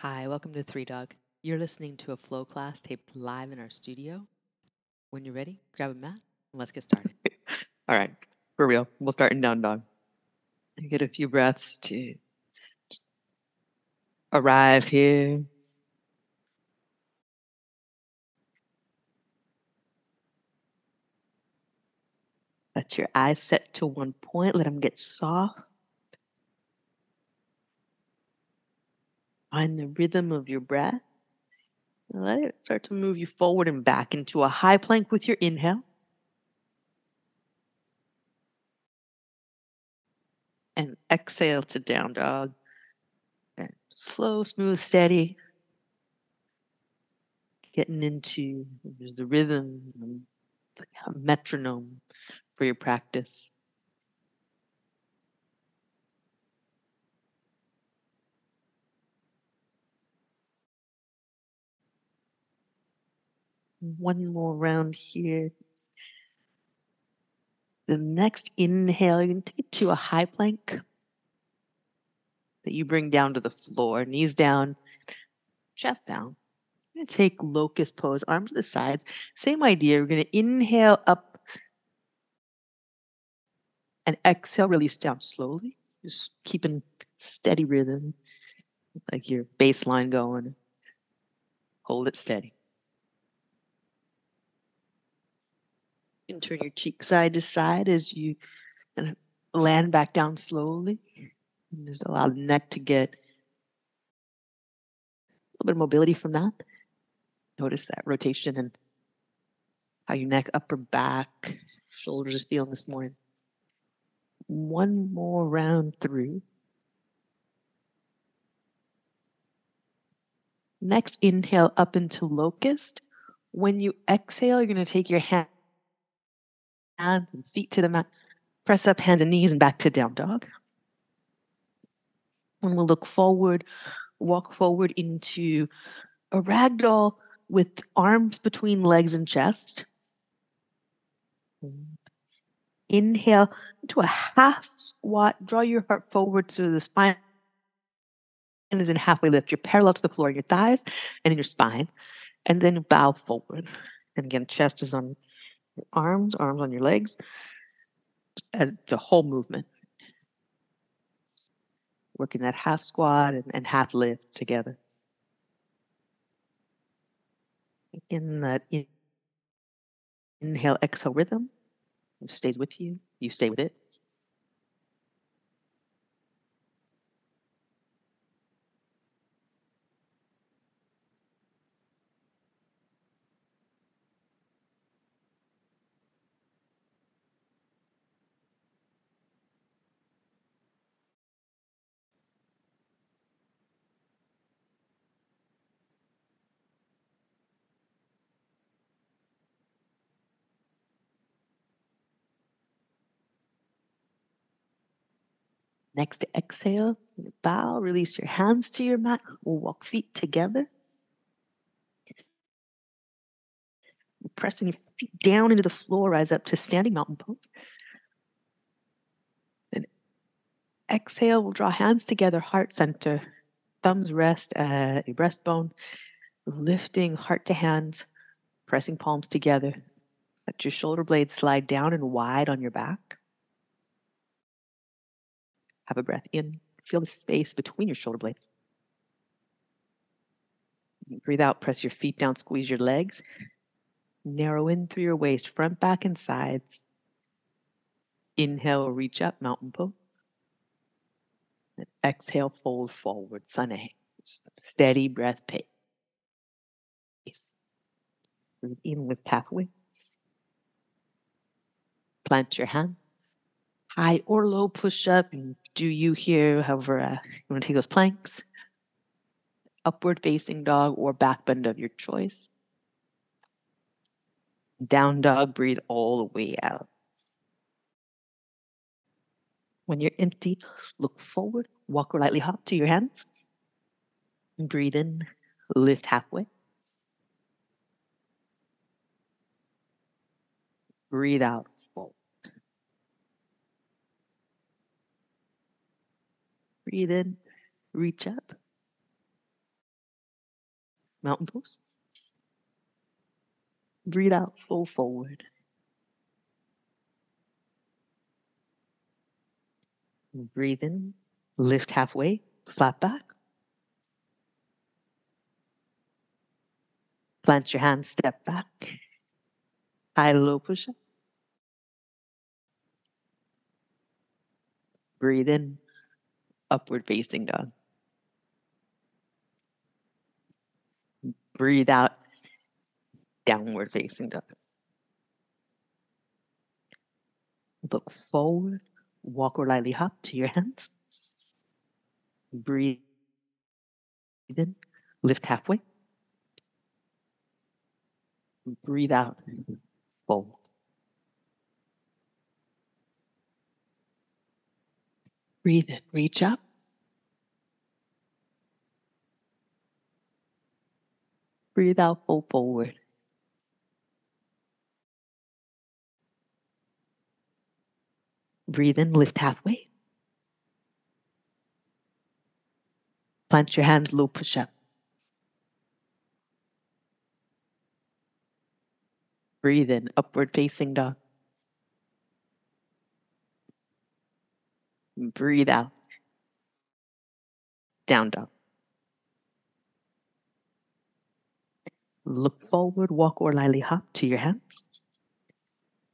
Hi, welcome to Three Dog. You're listening to a flow class taped live in our studio. When you're ready, grab a mat and let's get started. All right, for real. We'll start in down dog. Get a few breaths to arrive here. Let your eyes set to one point. Let them get soft. Find the rhythm of your breath. Let it start to move you forward and back into a high plank with your inhale. And exhale to down dog. And slow, smooth, steady. Getting into the rhythm, metronome for your practice. One more round here. The next inhale, going to take it to a high plank that you bring down to the floor, knees down, chest down. You're going to take locust pose, arms to the sides. Same idea. We're going to inhale up and exhale, release down slowly. Just keeping steady rhythm, like your baseline going. Hold it steady. You can turn your cheek side to side as you kind of land back down slowly. And there's a lot of neck to get a little bit of mobility from that. Notice that rotation and how your neck, upper back, shoulders are feeling this morning. One more round through. Next, inhale up into locust. When you exhale, you're going to take your hand hands and feet to the mat. Press up hands and knees and back to down dog. And we'll look forward, walk forward into a ragdoll with arms between legs and chest. Inhale into a half squat. Draw your heart forward so the spine is in halfway lift. You're parallel to the floor in your thighs and in your spine. And then bow forward. And again, chest is on arms, arms on your legs, as the whole movement. Working that half squat and, and half lift together. In that in- inhale, exhale rhythm, it stays with you. You stay with it. Next exhale, bow, release your hands to your mat. We'll walk feet together. Pressing your feet down into the floor, rise up to standing mountain pose. And exhale, we'll draw hands together, heart center, thumbs rest uh, at your breastbone, lifting heart to hands, pressing palms together. Let your shoulder blades slide down and wide on your back. Have a breath in. Feel the space between your shoulder blades. Breathe out, press your feet down, squeeze your legs. Narrow in through your waist, front, back, and sides. Inhale, reach up, mountain pose. And exhale, fold forward, sun A. Steady breath pace. Breathe in with pathway. Plant your hand. High or low push up. And do you here, however, uh, you want to take those planks? Upward facing dog or back bend of your choice. Down dog, breathe all the way out. When you're empty, look forward, walk or lightly hop to your hands. Breathe in, lift halfway. Breathe out, Breathe in, reach up. mountain pose. Breathe out, full forward. Breathe in, lift halfway, flat back. Plant your hands, step back. High low push up. Breathe in, upward facing dog. Breathe out, downward facing dog. Look forward, walk or lightly hop to your hands. Breathe in, lift halfway. Breathe out, fold. Breathe in, reach up. Breathe out, fold forward. Breathe in, lift halfway. Plant your hands low, push up. Breathe in, upward facing dog. Breathe out. Down dog. Look forward, walk or lightly hop to your hands.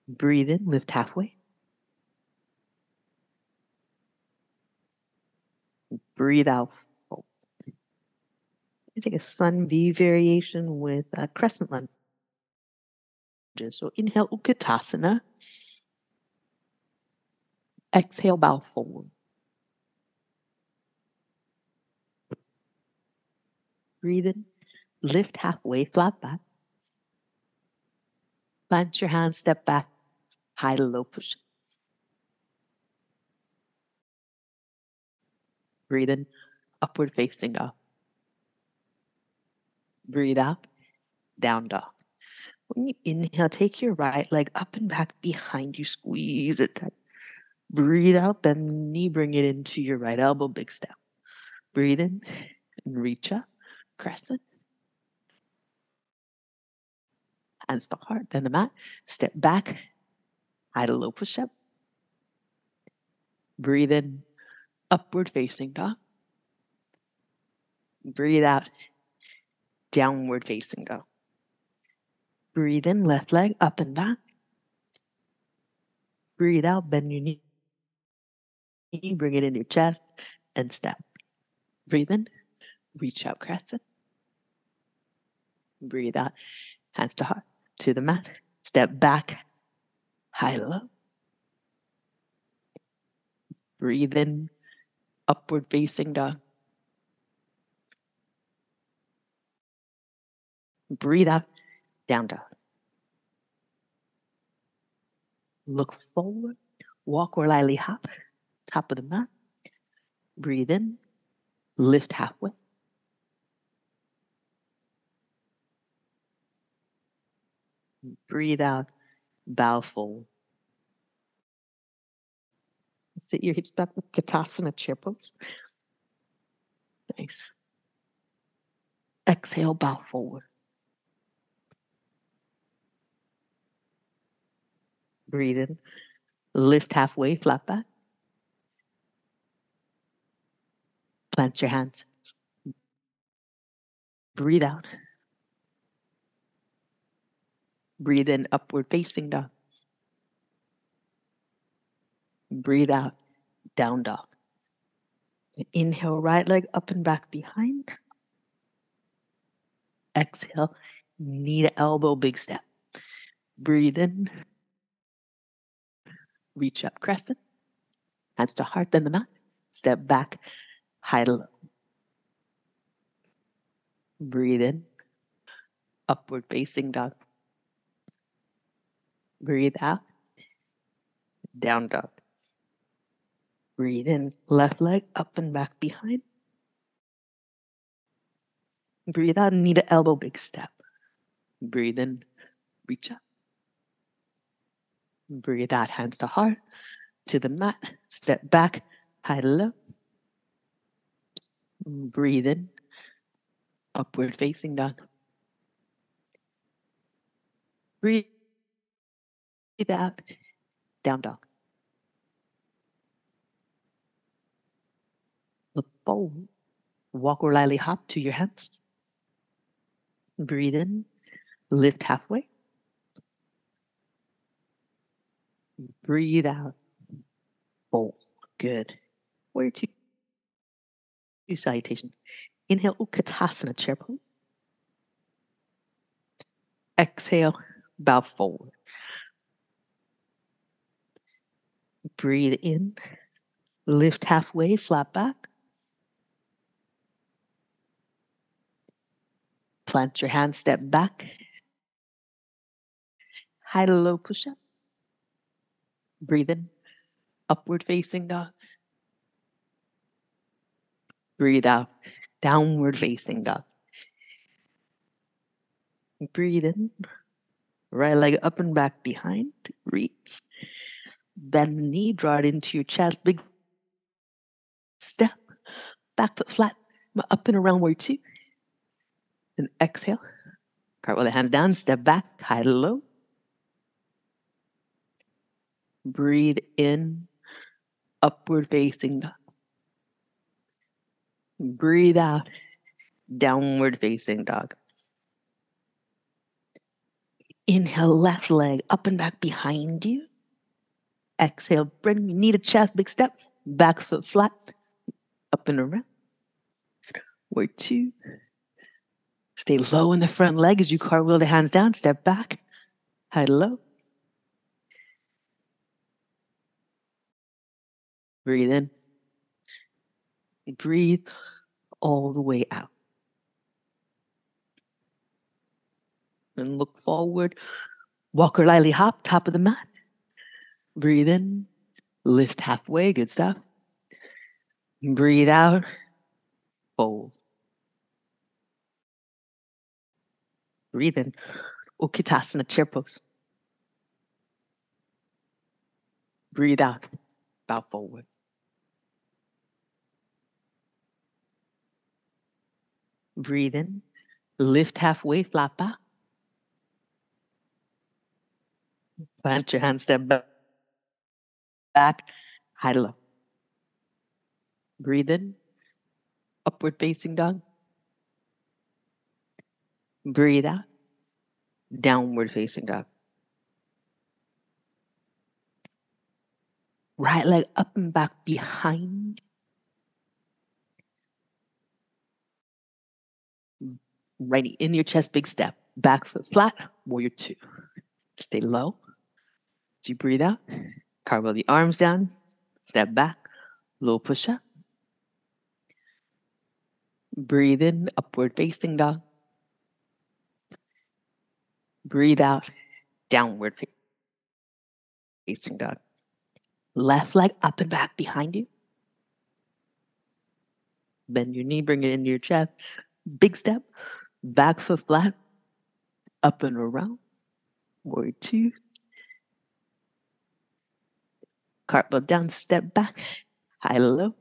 Breathe in, lift halfway. Breathe out. fold. Take a sun B variation with a crescent lunge. So inhale Utkatasana. Exhale, bow forward. Breathe in, lift halfway, flat back. Plant your hands, step back, high to low push. Breathe in, upward facing dog. Breathe out, down dog. When you inhale, take your right leg up and back behind you, squeeze it tight. Breathe out, bend the knee, bring it into your right elbow, big step. Breathe in and reach up, crescent. Hands to heart, then the mat. Step back, to low push up. Breathe in, upward facing dog. Breathe out, downward facing dog. Breathe in, left leg up and back. Breathe out, bend your knee, bring it in your chest and step. Breathe in, reach out, crescent. Breathe out, hands to heart, to the mat. Step back, high low. Breathe in, upward facing dog. Breathe out, down dog. Look forward, walk or lightly hop, top of the mat. Breathe in, lift halfway. Breathe out, bow forward. Sit your hips back, Utkatasana chair pose. Nice. Exhale, bow forward. Breathe in. Lift halfway, flat back. Plant your hands. Breathe out. Breathe in, upward facing dog. Breathe out, down dog. Inhale, right leg up and back behind. Exhale, knee to elbow, big step. Breathe in. Reach up, crescent. Hands to heart, then the mat. Step back, low. Breathe in. Upward facing dog. Breathe out. Down dog. Breathe in, left leg up and back behind. Breathe out, knee to elbow, big step. Breathe in, reach up. Breathe out, hands to heart, to the mat, step back, high low. Breathe in, Upward facing dog. Breathe out. Down dog. Look forward. Walk or lightly hop to your hands. Breathe in. Lift halfway. Breathe out. Fold. Good. Where to? Two salutations. Inhale, Utkatasana, chair pose. Exhale, bow forward. Breathe in, lift halfway, flat back. Plant your hand, step back. High to low push up. Breathe in, upward facing dog. Breathe out, downward facing dog. Breathe in, right leg up and back behind, reach. Bend the knee, draw it into your chest, big step, back foot flat, up and around warrior two. And exhale, cartwheel the hands down, step back, high low. Breathe in, upward facing dog. Breathe out, downward facing dog. Inhale, left leg up and back behind you. Exhale, bring your knee to chest, big step, back foot flat, up and around. Warrior two. Stay low in the front leg as you cartwheel the hands down, step back, high low. Breathe in. Breathe all the way out. And look forward. Walker Lily hop, top of the mat. Breathe in. Lift halfway. Good stuff. Breathe out. Fold. Breathe in. Utkatasana, chair pose. Breathe out. Bow forward. Breathe in. Lift halfway, flat back. Plant your hands, step back, back, high to low. Breathe in. Upward facing dog. Breathe out. Downward facing dog. Right leg up and back behind. Right in your chest, big step. Back foot flat, warrior two. Stay low. As you breathe out, cartwheel the arms down, step back, low push up. Breathe in, upward facing dog. Breathe out, downward facing dog. Left leg up and back behind you. Bend your knee, bring it into your chest. Big step, back foot flat, up and around. Warrior two. Cartwheel down, step back, high low.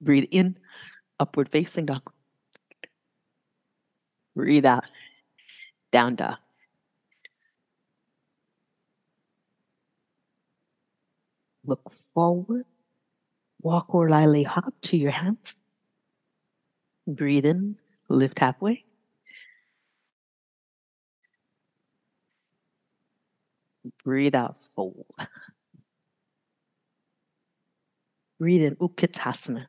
Breathe in, upward facing dog. Breathe out, down dog. Look forward. Walk or lightly hop to your hands. Breathe in, lift halfway. Breathe out, fold. Breathe in, Utkatasana.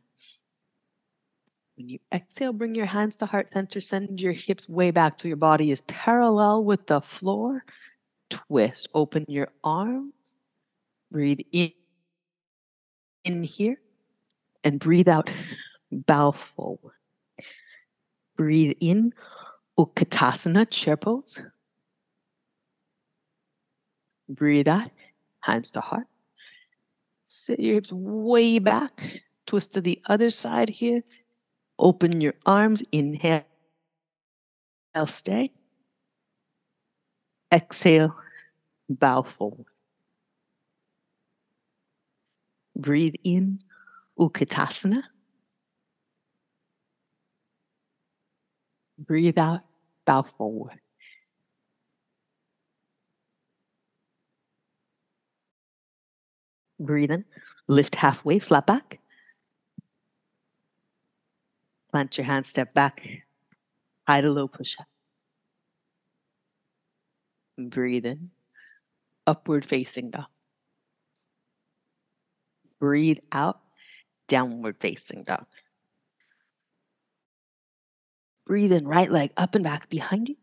When you exhale, bring your hands to heart center, send your hips way back till your body is parallel with the floor. Twist, open your arms. Breathe in, in here and breathe out, bow forward. Breathe in, Utkatasana, chair pose. Breathe out, hands to heart. Sit your hips way back. Twist to the other side here. Open your arms. Inhale. Stay. Exhale. Bow forward. Breathe in. Utkatasana. Breathe out, bow forward. Breathe in, lift halfway, flat back. Plant your hands, step back, high to low push up. Breathe in, upward facing dog. Breathe out, downward facing dog. Breathe in, right leg up and back behind you.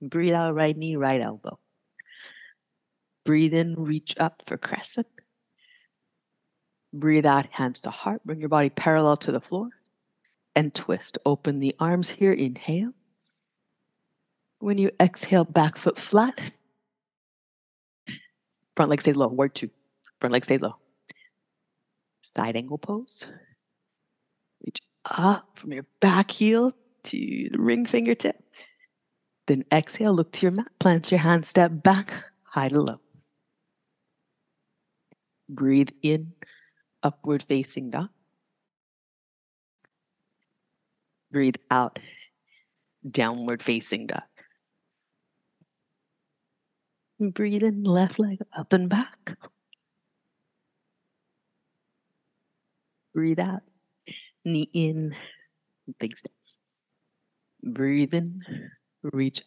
Breathe out, right knee, right elbow. Breathe in, reach up for crescent. Breathe out, hands to heart. Bring your body parallel to the floor and twist. Open the arms here. Inhale. When you exhale, back foot flat. Front leg stays low. Warrior two. Front leg stays low. Side angle pose. Up from your back heel to the ring fingertip. Then exhale, look to your mat. Plant your hand, step back, high to low. Breathe in, upward facing dog. Breathe out, downward facing dog. Breathe in, left leg up and back. Breathe out, knee in, big step. Breathe in, reach.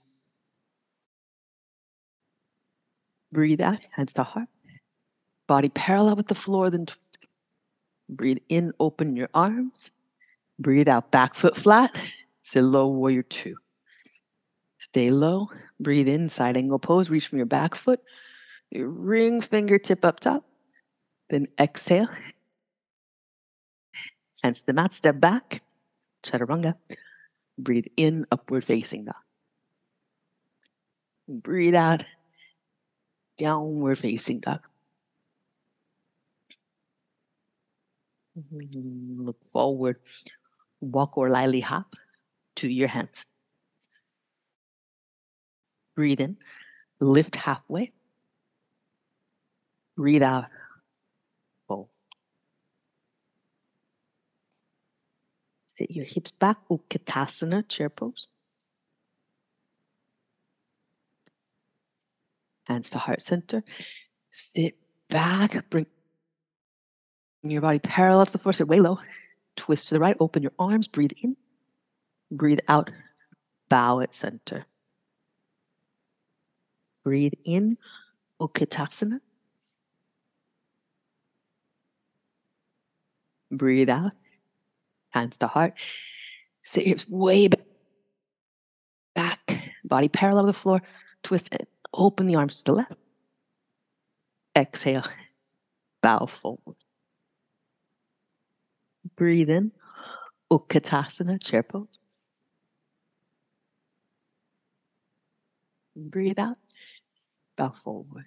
Breathe out, hands to heart. Body parallel with the floor, then twist. Breathe in, open your arms. Breathe out, back foot flat. Sit low, warrior two. Stay low. Breathe in, side angle pose. Reach from your back foot. Ring fingertip up top. Then exhale. To the mat, step back. Chaturanga. Breathe in, upward facing dog. Breathe out, downward facing dog. Look forward. Walk or lightly hop to your hands. Breathe in, lift halfway. Breathe out, fold. Sit your hips back, Utkatasana, chair pose. Hands to heart center. Sit back, bring your body parallel to the floor, sit way low. Twist to the right, open your arms, breathe in, breathe out, bow at center. Breathe in, Utkatasana. Breathe out, hands to heart. Sit your hips way back, body parallel to the floor. Twist it, open the arms to the left. Exhale, bow forward. Breathe in, Utkatasana, chair pose. Breathe out, bow forward.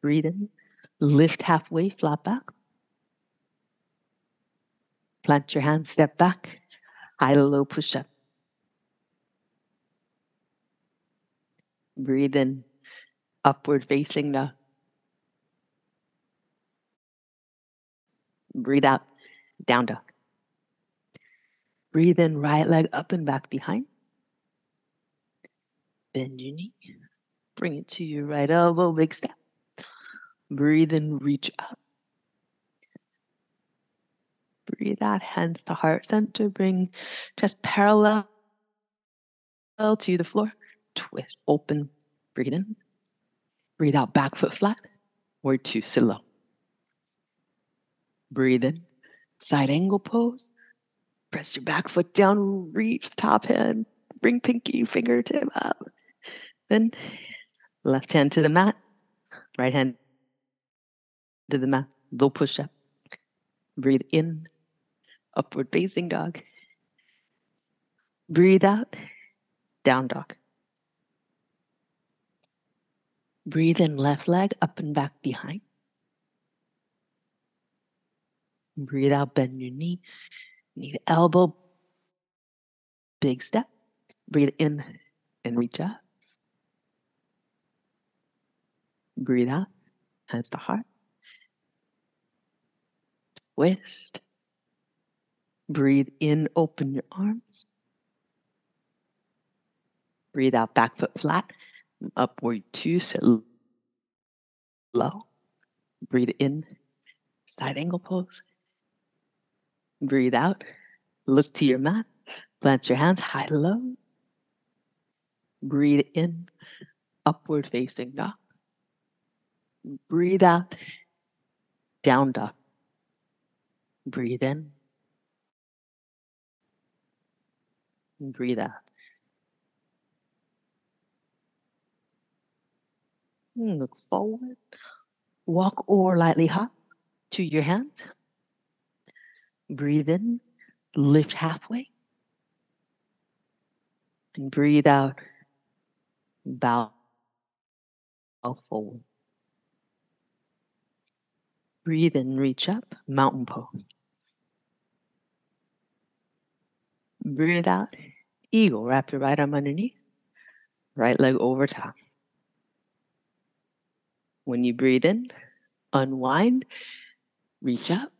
Breathe in, lift halfway, flat back. Plant your hands, step back, high to low push up. Breathe in, upward facing dog. Breathe out, down dog. Breathe in, right leg up and back behind. Bend your knee. Bring it to your right elbow, big step. Breathe in, reach up. Breathe out, hands to heart center. Bring chest parallel to the floor. Twist, open, breathe in. Breathe out, back foot flat. Warrior two, sit low. Breathe in, side angle pose. Press your back foot down, reach the top hand, bring pinky fingertip up. Then left hand to the mat, right hand to the mat, low push up. Breathe in, upward facing dog. Breathe out, down dog. Breathe in, left leg up and back behind. Breathe out, bend your knee, knee to elbow, big step. Breathe in and reach up. Breathe out, hands to heart. Twist. Breathe in, open your arms. Breathe out, back foot flat. Upward two, sit low. Breathe in, side angle pose. Breathe out, look to your mat. Plant your hands high low. Breathe in, upward facing dog. Breathe out, down dog. Breathe in. Breathe out. Look forward. Walk or lightly hop to your hand. Breathe in, lift halfway. And breathe out, Bow, bow forward. Breathe in, reach up, mountain pose. Breathe out, eagle. Wrap your right arm underneath, right leg over top. When you breathe in, unwind, reach up.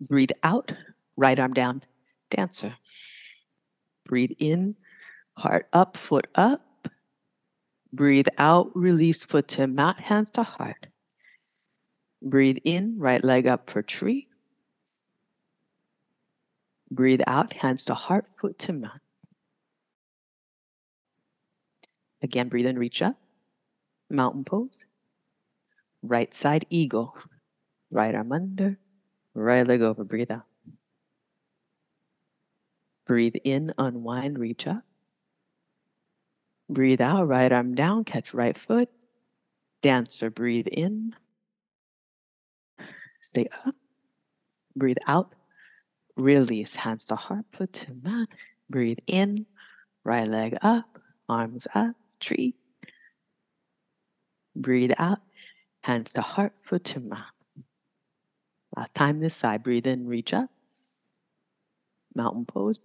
Breathe out, right arm down, dancer. Breathe in, heart up, foot up. Breathe out, release foot to mat, hands to heart. Breathe in, right leg up for tree. Breathe out, hands to heart, foot to mat. Again, breathe in, reach up mountain pose. Right side eagle. Right arm under, right leg over. Breathe out. Breathe in, unwind, reach up. Breathe out, right arm down, catch right foot. Dancer, breathe in. Stay up. Breathe out. Release, hands to heart, foot to mat. Breathe in, right leg up, arms up, tree. Breathe out, hands to heart, foot to mouth. Last time this side, breathe in, reach up. Mountain pose.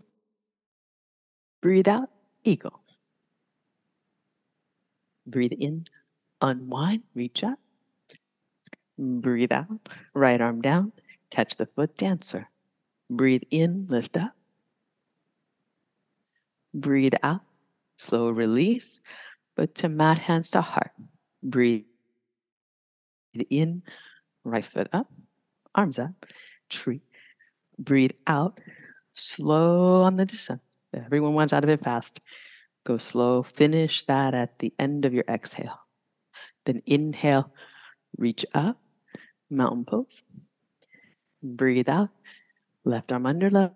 Breathe out, eagle. Breathe in, unwind, reach up. Breathe out, right arm down, catch the foot, dancer. Breathe in, lift up. Breathe out, slow release, but to mat hands to heart. Breathe in, right foot up, arms up, tree. Breathe out, slow on the descent. Everyone wants out of it fast. Go slow. Finish that at the end of your exhale. Then inhale, reach up, mountain pose. Breathe out, left arm under, left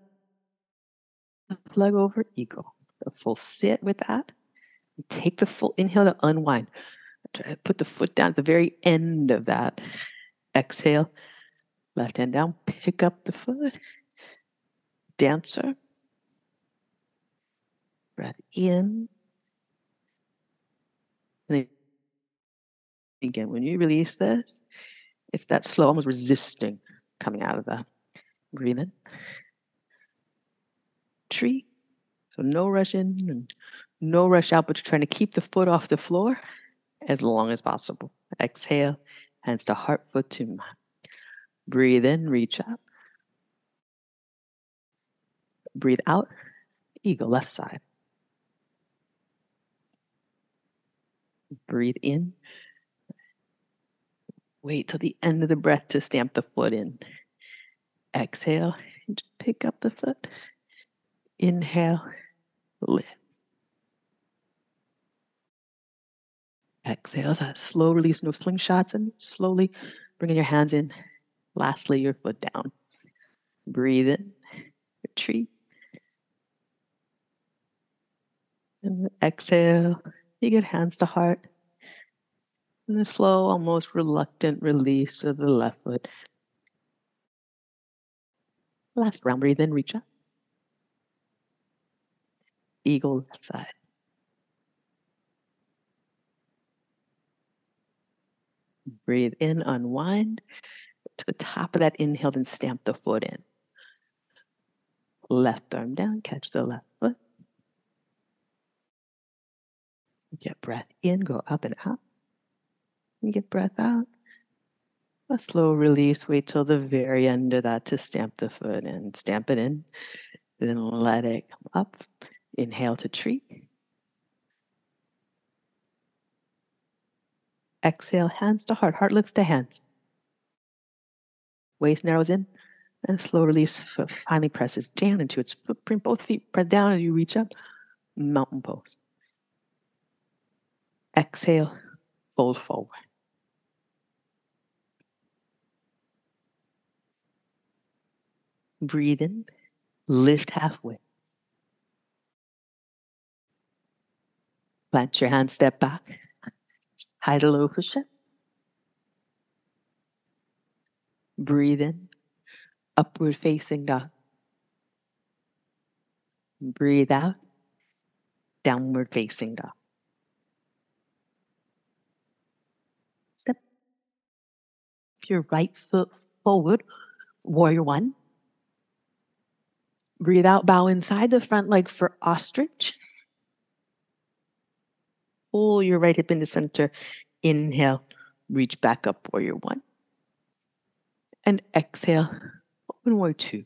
leg over, eagle. A full sit with that. Take the full inhale to unwind. Put the foot down at the very end of that. Exhale. Left hand down. Pick up the foot. Dancer. Breath in. And again, when you release this, it's that slow, almost resisting coming out of that. Breathe in. Tree. So no rush in no rush out, but you're trying to keep the foot off the floor as long as possible. Exhale, hands to heart, foot to mat. Breathe in, reach up. Breathe out, eagle, left side. Breathe in. Wait till the end of the breath to stamp the foot in. Exhale, and pick up the foot. Inhale, lift. Exhale that slow release, no slingshots, and slowly bringing your hands in. Lastly, your foot down. Breathe in, retreat. And exhale, you get hands to heart. And the slow, almost reluctant release of the left foot. Last round, breathe in, reach up. Eagle left side. Breathe in, unwind to the top of that inhale, then stamp the foot in. Left arm down, catch the left foot. Get breath in, go up and up. You get breath out. A slow release. Wait till the very end of that to stamp the foot and stamp it in. Then let it come up. Inhale to tree. Exhale, hands to heart, heart lifts to hands. Waist narrows in, and slow release finally presses down into its footprint. Both feet press down as you reach up. Mountain pose. Exhale, fold forward. Breathe in, lift halfway. Plant your hand, step back. High to low push up. Breathe in, upward facing dog. Breathe out, downward facing dog. Step your right foot forward, warrior one. Breathe out, bow inside the front leg for ostrich. Pull your right hip into center. Inhale, reach back up, warrior one. And exhale, open warrior two.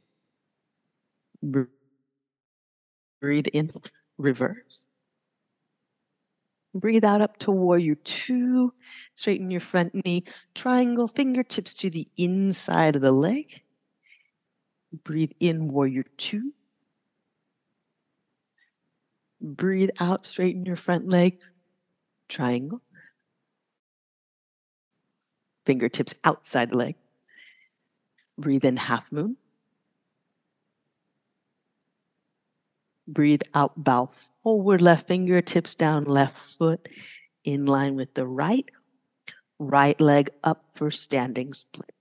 Breathe in, reverse. Breathe out up to warrior two. Straighten your front knee. Triangle fingertips to the inside of the leg. Breathe in, warrior two. Breathe out, straighten your front leg. Triangle. Fingertips outside the leg. Breathe in, half moon. Breathe out, bow forward, left fingertips down, left foot in line with the right. Right leg up for standing split.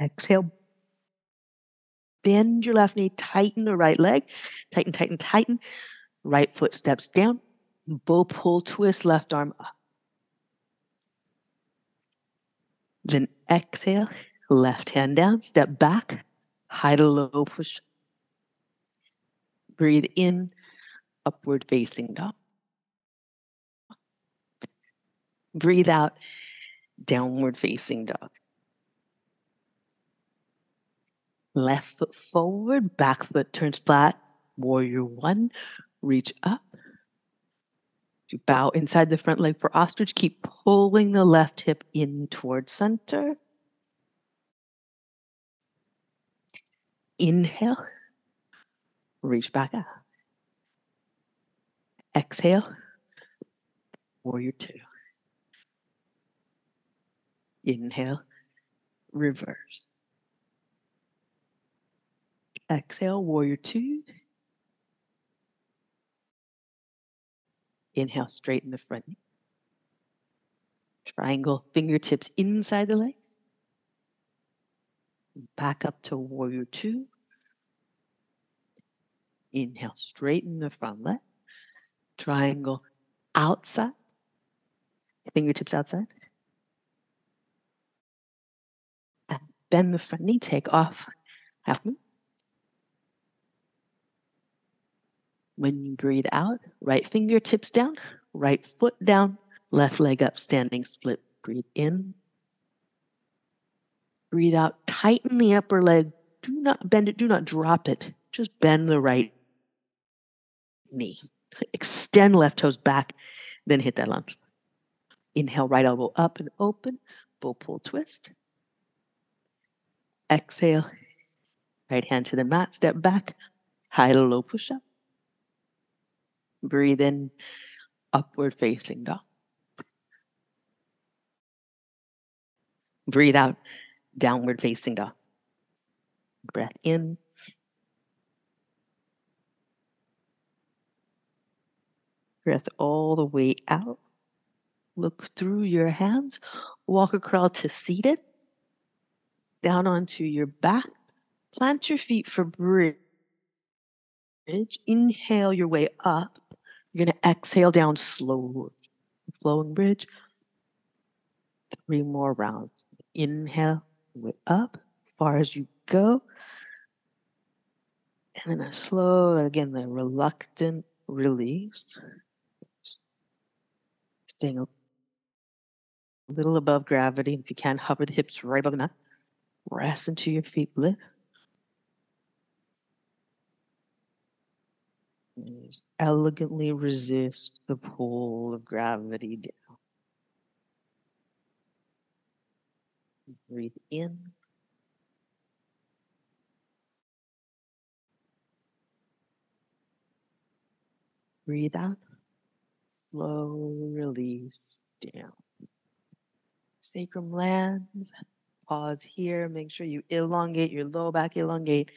Exhale. Bend your left knee, tighten the right leg. Tighten, tighten, tighten. Right foot steps down. Bow pull twist, left arm up. Then exhale, left hand down, step back, high to low push. Breathe in, upward facing dog. Breathe out, downward facing dog. Left foot forward, back foot turns flat. Warrior one, reach up. You bow inside the front leg for ostrich. Keep pulling the left hip in towards center. Inhale, reach back up. Exhale, warrior two. Inhale, reverse. Exhale, warrior two. Inhale, straighten the front knee. Triangle, fingertips inside the leg. Back up to warrior two. Inhale, straighten the front leg. Triangle outside. Fingertips outside. And bend the front knee, take off half moon. When you breathe out, right fingertips down, right foot down, left leg up, standing split. Breathe in. Breathe out. Tighten the upper leg. Do not bend it. Do not drop it. Just bend the right knee. Extend left toes back, then hit that lunge. Inhale, right elbow up and open. Bow pull twist. Exhale. Right hand to the mat. Step back. High to low push up. Breathe in, upward facing dog. Breathe out, downward facing dog. Breath in. Breath all the way out. Look through your hands. Walk across to seated. Down onto your back. Plant your feet for bridge. Inhale your way up. You're going to exhale down slowly. Flowing bridge. Three more rounds. Inhale, up, far as you go. And then a slow, again, the reluctant release. Staying a little above gravity. If you can, hover the hips right above the mat. Rest into your feet, lift. Elegantly resist the pull of gravity down. Breathe in. Breathe out. Slow release down. Sacrum lands. Pause here. Make sure you elongate your low back, elongate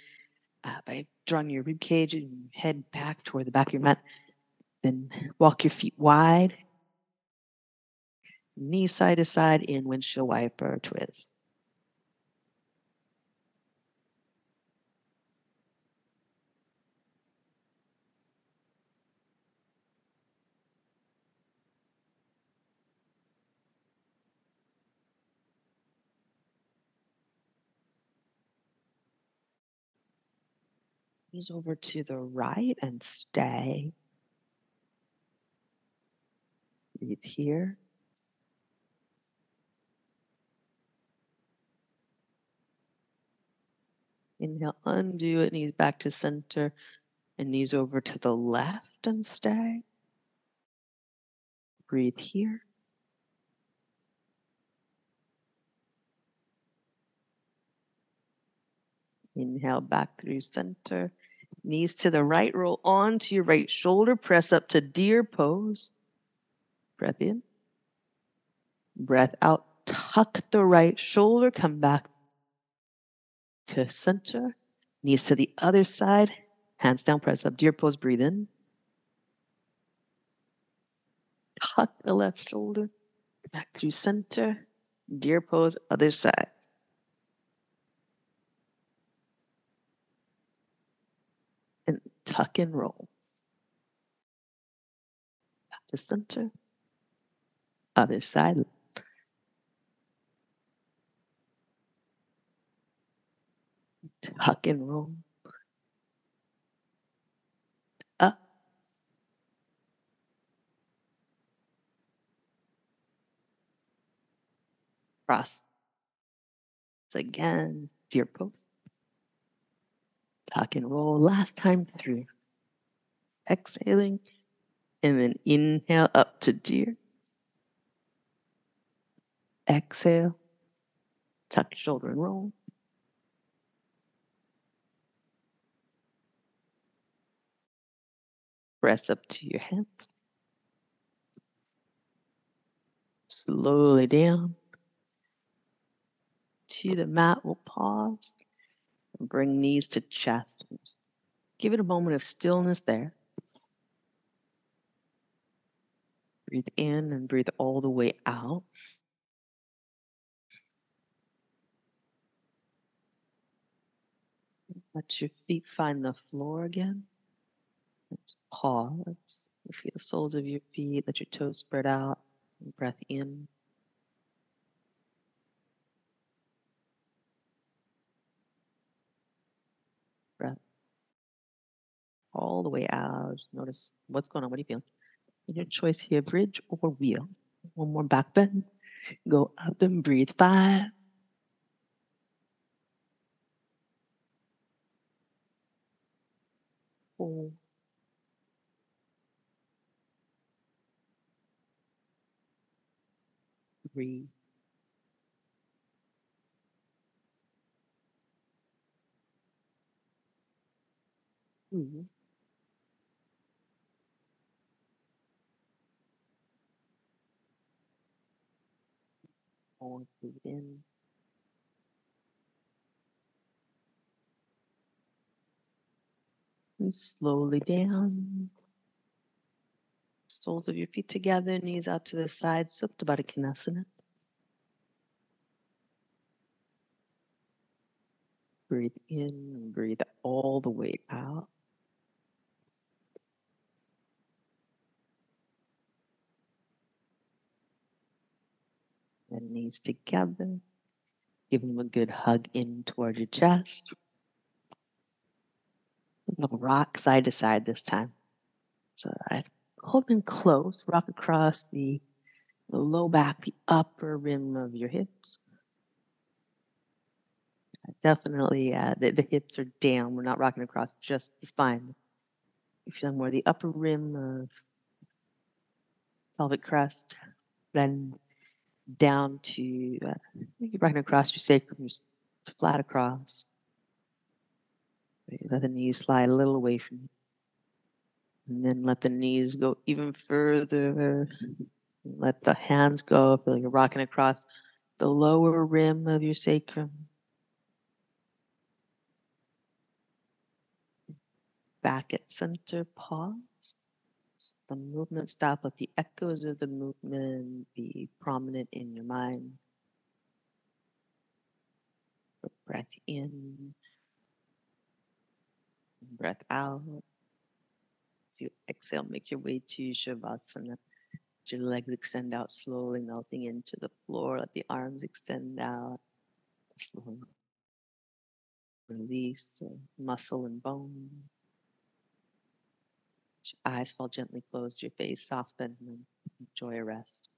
uh, by drawing your rib cage and head back toward the back of your mat. Then walk your feet wide. Knee side to side in windshield wiper twist. Knees over to the right and stay. Breathe here. Inhale, undo it, knees back to center, and knees over to the left and stay. Breathe here. Inhale back through center. Knees to the right, roll onto your right shoulder, press up to deer pose. Breath in. Breath out. Tuck the right shoulder, come back to center. Knees to the other side, hands down, press up, deer pose, breathe in. Tuck the left shoulder, back through center, deer pose, other side. And tuck and roll. Back to center, other side. Tuck and roll. Up. Cross. Again, deer pose. Tuck and roll. Last time through. Exhaling. And then inhale up to deer. Exhale. Tuck shoulder and roll. Press up to your hands. Slowly down to the mat. We'll pause and bring knees to chest. Give it a moment of stillness there. Breathe in and breathe all the way out. Let your feet find the floor again. Pause. Feel the soles of your feet. Let your toes spread out. Breath in. Breath all the way out. Notice what's going on. What are you feeling? Your choice here bridge or wheel. One more back bend. Go up and breathe. Five. Four. Three. Two. Hold in. And slowly down. Soles of your feet together, knees out to the side, Supta Baddha Konasana. Breathe in and breathe all the way out. And knees together. Give them a good hug in toward your chest. We'll rock side to side this time. So I hold them close, rock across the the low back, the upper rim of your hips. Definitely, uh, the, the hips are down. We're not rocking across just the spine. You're feeling more the upper rim of pelvic crest, then down to uh, you're rocking across your sacrum, just flat across. Let the knees slide a little away from you. And then let the knees go even further. Let the hands go. Feel you're rocking across the lower rim of your sacrum. Back at center, pause. The movement stop. Let the echoes of the movement be prominent in your mind. Breath in, breath out. As you exhale, make your way to Shavasana. Let your legs extend out slowly, melting into the floor. Let the arms extend out. Slowly release muscle and bone. Eyes fall gently closed, your face soften, and enjoy a rest.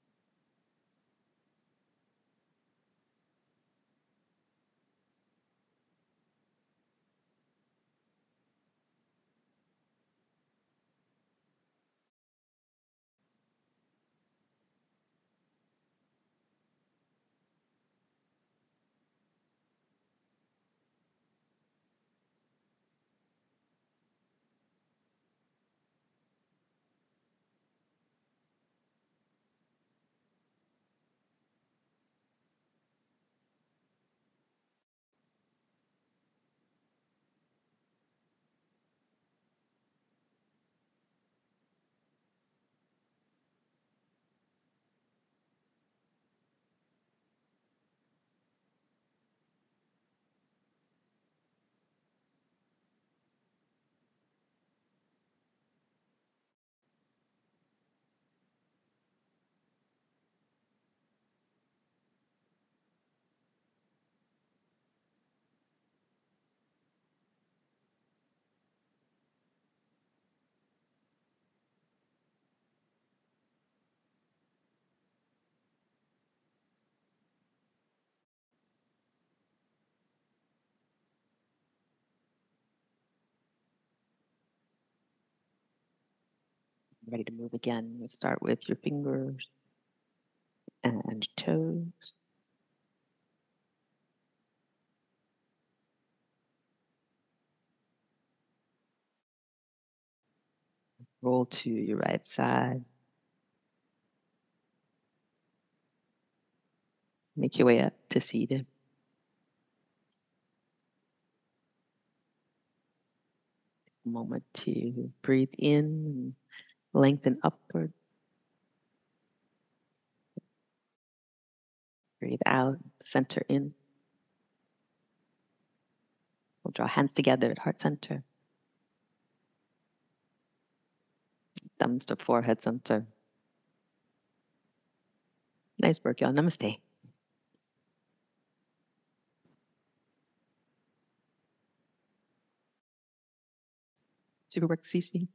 Ready to move again. You start with your fingers and toes. Roll to your right side. Make your way up to seated. Moment to breathe in, lengthen upward. Breathe out, center in. We'll draw hands together at heart center. Thumbs to forehead center. Nice work, y'all. Namaste. Super work, Cece.